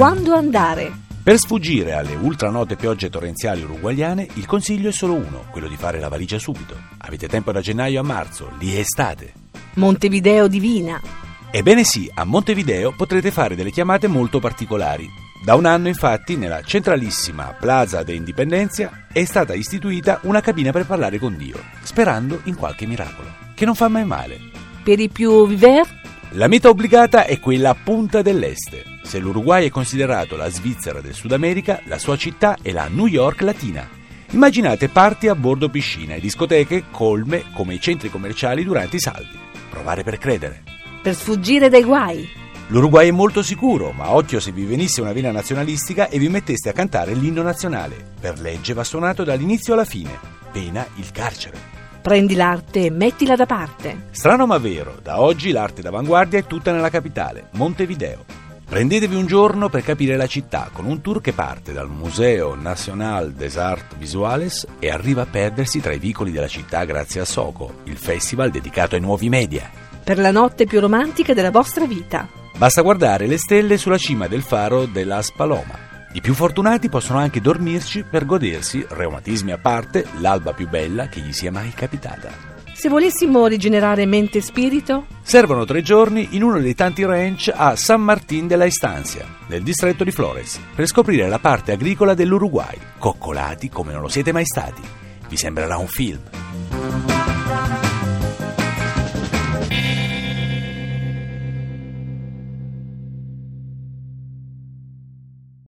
quando andare. Per sfuggire alle ultranote piogge torrenziali uruguayane, il consiglio è solo uno, quello di fare la valigia subito. Avete tempo da gennaio a marzo, lì è estate. Montevideo divina. Ebbene sì, a Montevideo potrete fare delle chiamate molto particolari. Da un anno, infatti, nella centralissima Plaza de Independencia è stata istituita una cabina per parlare con Dio, sperando in qualche miracolo, che non fa mai male. Per i più viver, La meta obbligata è quella a Punta dell'Este. Se l'Uruguay è considerato la Svizzera del Sud America, la sua città è la New York latina. Immaginate party a bordo piscina e discoteche colme come i centri commerciali durante i saldi. Provare per credere. per sfuggire dai guai. L'Uruguay è molto sicuro, ma occhio se vi venisse una vena nazionalistica e vi metteste a cantare l'inno nazionale. Per legge va suonato dall'inizio alla fine. Pena il carcere. Prendi l'arte e mettila da parte. Strano ma vero, da oggi l'arte d'avanguardia è tutta nella capitale, Montevideo. Prendetevi un giorno per capire la città con un tour che parte dal Museo Nacional des Arts Visuales e arriva a perdersi tra i vicoli della città grazie a Soco, il festival dedicato ai nuovi media. Per la notte più romantica della vostra vita. Basta guardare le stelle sulla cima del faro della Spaloma. I più fortunati possono anche dormirci per godersi, reumatismi a parte, l'alba più bella che gli sia mai capitata. Se volessimo rigenerare mente e spirito, Servono tre giorni in uno dei tanti ranch a San Martín de la Estancia, nel distretto di Flores, per scoprire la parte agricola dell'Uruguay, coccolati come non lo siete mai stati. Vi sembrerà un film.